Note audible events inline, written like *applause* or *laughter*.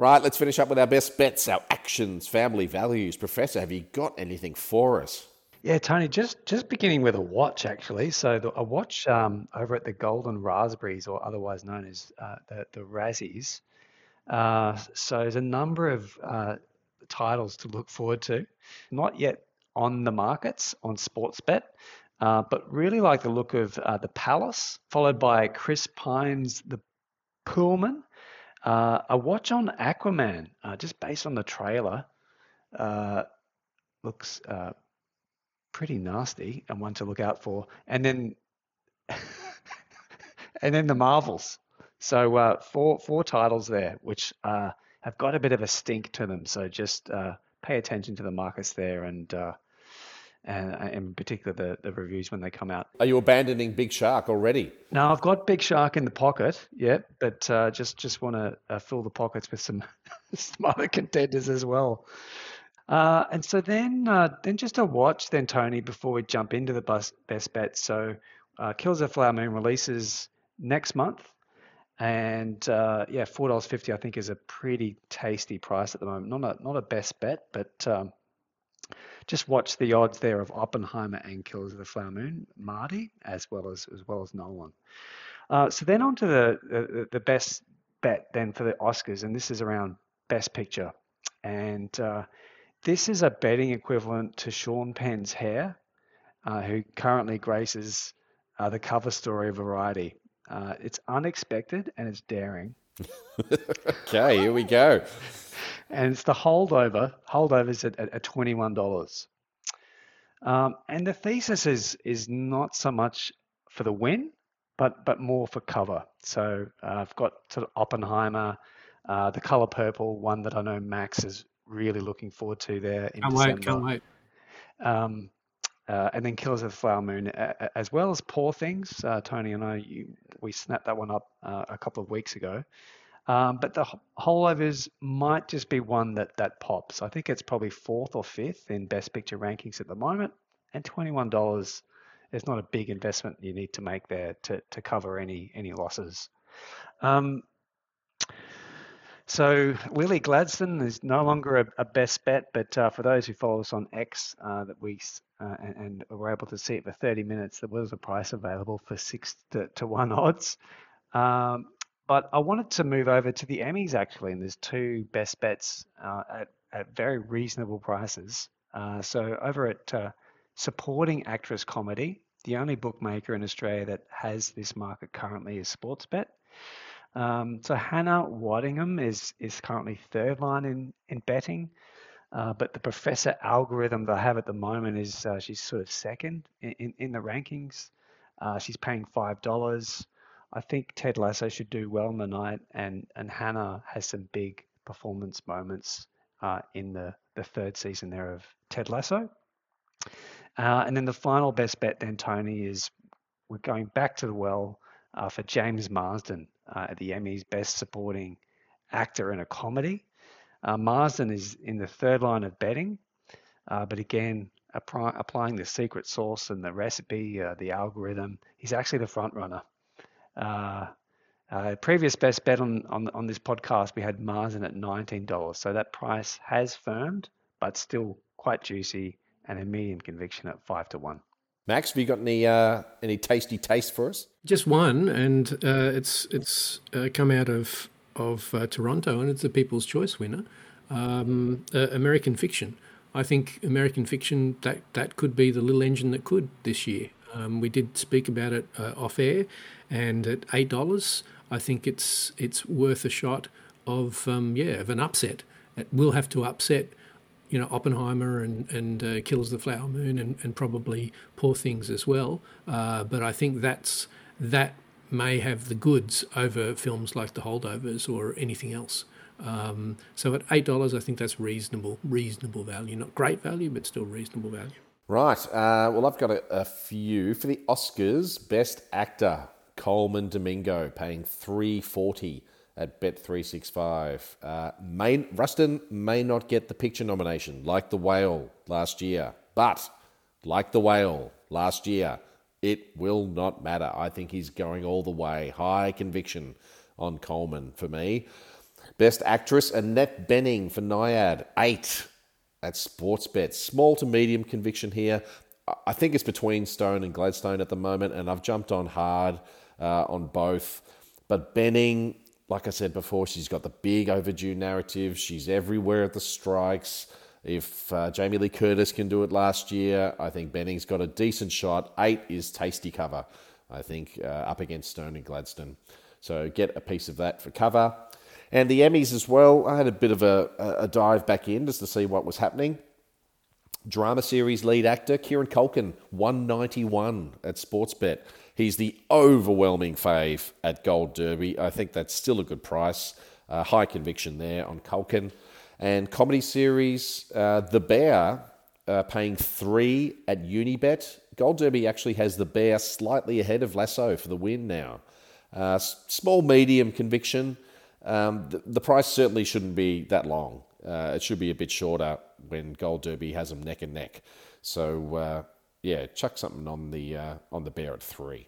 Right, let's finish up with our best bets, our actions, family values. Professor, have you got anything for us? Yeah, Tony, just just beginning with a watch actually. So the, a watch um, over at the Golden Raspberries, or otherwise known as uh, the the Razzies. Uh, so there's a number of uh, titles to look forward to. Not yet on the markets on Sportsbet, uh, but really like the look of uh, the Palace, followed by Chris Pine's the Poolman, uh, a watch on Aquaman, uh, just based on the trailer, uh, looks uh, pretty nasty and one to look out for. And then, *laughs* and then the Marvels. So uh, four four titles there, which uh, have got a bit of a stink to them. So just pay attention to the markets there and and uh, in particular the, the reviews when they come out. Are you abandoning Big Shark already? No, I've got Big Shark in the pocket, yeah, but uh, just just want to uh, fill the pockets with some *laughs* some other contenders as well. Uh, and so then uh, then just a watch then Tony before we jump into the best, best bet. So uh, Killers of Flower Moon releases next month. And yeah, four dollars fifty I think is a pretty tasty price at the moment. Not a not a best bet, but um, just watch the odds there of Oppenheimer and Killers of the Flower Moon, Marty, as well as as well as Nolan. Uh, so then on to the, the, the best bet then for the Oscars, and this is around Best Picture, and uh, this is a betting equivalent to Sean Penn's hair, uh, who currently graces uh, the cover story of Variety. Uh, it's unexpected and it's daring. *laughs* okay, here we go and it's the holdover. Holdovers at, at, at twenty-one dollars. Um, and the thesis is is not so much for the win, but but more for cover. So uh, I've got sort of Oppenheimer, uh, the color purple, one that I know Max is really looking forward to there in can't December. Wait, can't wait. Um, uh, and then Killers of the Flower Moon, as well as Poor Things. Uh, Tony and I, you, we snapped that one up uh, a couple of weeks ago. Um, but the holdovers might just be one that that pops. I think it's probably fourth or fifth in best picture rankings at the moment, and twenty-one dollars is not a big investment you need to make there to to cover any any losses. Um, so Lily Gladstone is no longer a, a best bet, but uh, for those who follow us on X, uh, that we uh, and, and, were able to see it for 30 minutes, there was a price available for six to, to one odds. Um, but I wanted to move over to the Emmys actually, and there's two best bets uh, at, at very reasonable prices. Uh, so over at uh, Supporting Actress Comedy, the only bookmaker in Australia that has this market currently is Sportsbet. Um, so Hannah Waddingham is is currently third line in in betting, uh, but the Professor algorithm that I have at the moment is uh, she's sort of second in, in, in the rankings. Uh, she's paying five dollars. I think Ted Lasso should do well in the night, and and Hannah has some big performance moments uh, in the the third season there of Ted Lasso. Uh, and then the final best bet, then Tony, is we're going back to the well uh, for James Marsden uh, at the Emmys Best Supporting Actor in a Comedy. Uh, Marsden is in the third line of betting, uh, but again, applying the secret sauce and the recipe, the algorithm, he's actually the front runner. Uh, uh, previous best bet on, on on this podcast, we had Marsden at nineteen dollars, so that price has firmed, but still quite juicy and a medium conviction at five to one. Max, have you got any uh, any tasty taste for us? Just one, and uh, it's it's uh, come out of of uh, Toronto, and it's a People's Choice winner. Um, uh, American Fiction. I think American Fiction that that could be the little engine that could this year. Um, we did speak about it uh, off air, and at eight dollars, I think it's it's worth a shot of um, yeah of an upset. It will have to upset, you know, Oppenheimer and and uh, Kills the Flower Moon and, and probably Poor Things as well. Uh, but I think that's that may have the goods over films like The Holdovers or anything else. Um, so at eight dollars, I think that's reasonable, reasonable value. Not great value, but still reasonable value. Right. Uh, well, I've got a, a, few for the Oscars. Best Actor Colman Domingo paying three forty at Bet three six five. Uh, may Rustin may not get the picture nomination like The Whale last year, but like The Whale last year, it will not matter. I think he's going all the way. High conviction on Colman for me. Best Actress, Annette Bening for Nyad, 8 at Sportsbet. Small to medium conviction here. I think it's between Stone and Gladstone at the moment, and I've jumped on hard uh, on both. But Bening, like I said before, she's got the big overdue narrative. She's everywhere at the strikes. If uh, Jamie Lee Curtis can do it last year, I think Bening's got a decent shot. Eight is tasty cover, I think, uh, up against Stone and Gladstone. So get a piece of that for cover. And the Emmys as well, I had a bit of a, a dive back in just to see what was happening. Drama series lead actor Kieran Culkin, 191 at Sportsbet. He's the overwhelming fave at Gold Derby. I think that's still a good price. Uh, high conviction there on Culkin. And comedy series uh, The Bear, uh, paying three at Unibet. Gold Derby actually has The Bear slightly ahead of Lasso for the win now. Uh, small medium conviction. Um, the, the, price certainly shouldn't be that long. Uh, it should be a bit shorter when Gold Derby has them neck and neck. So uh, yeah, chuck something on the uh, on the bear at three.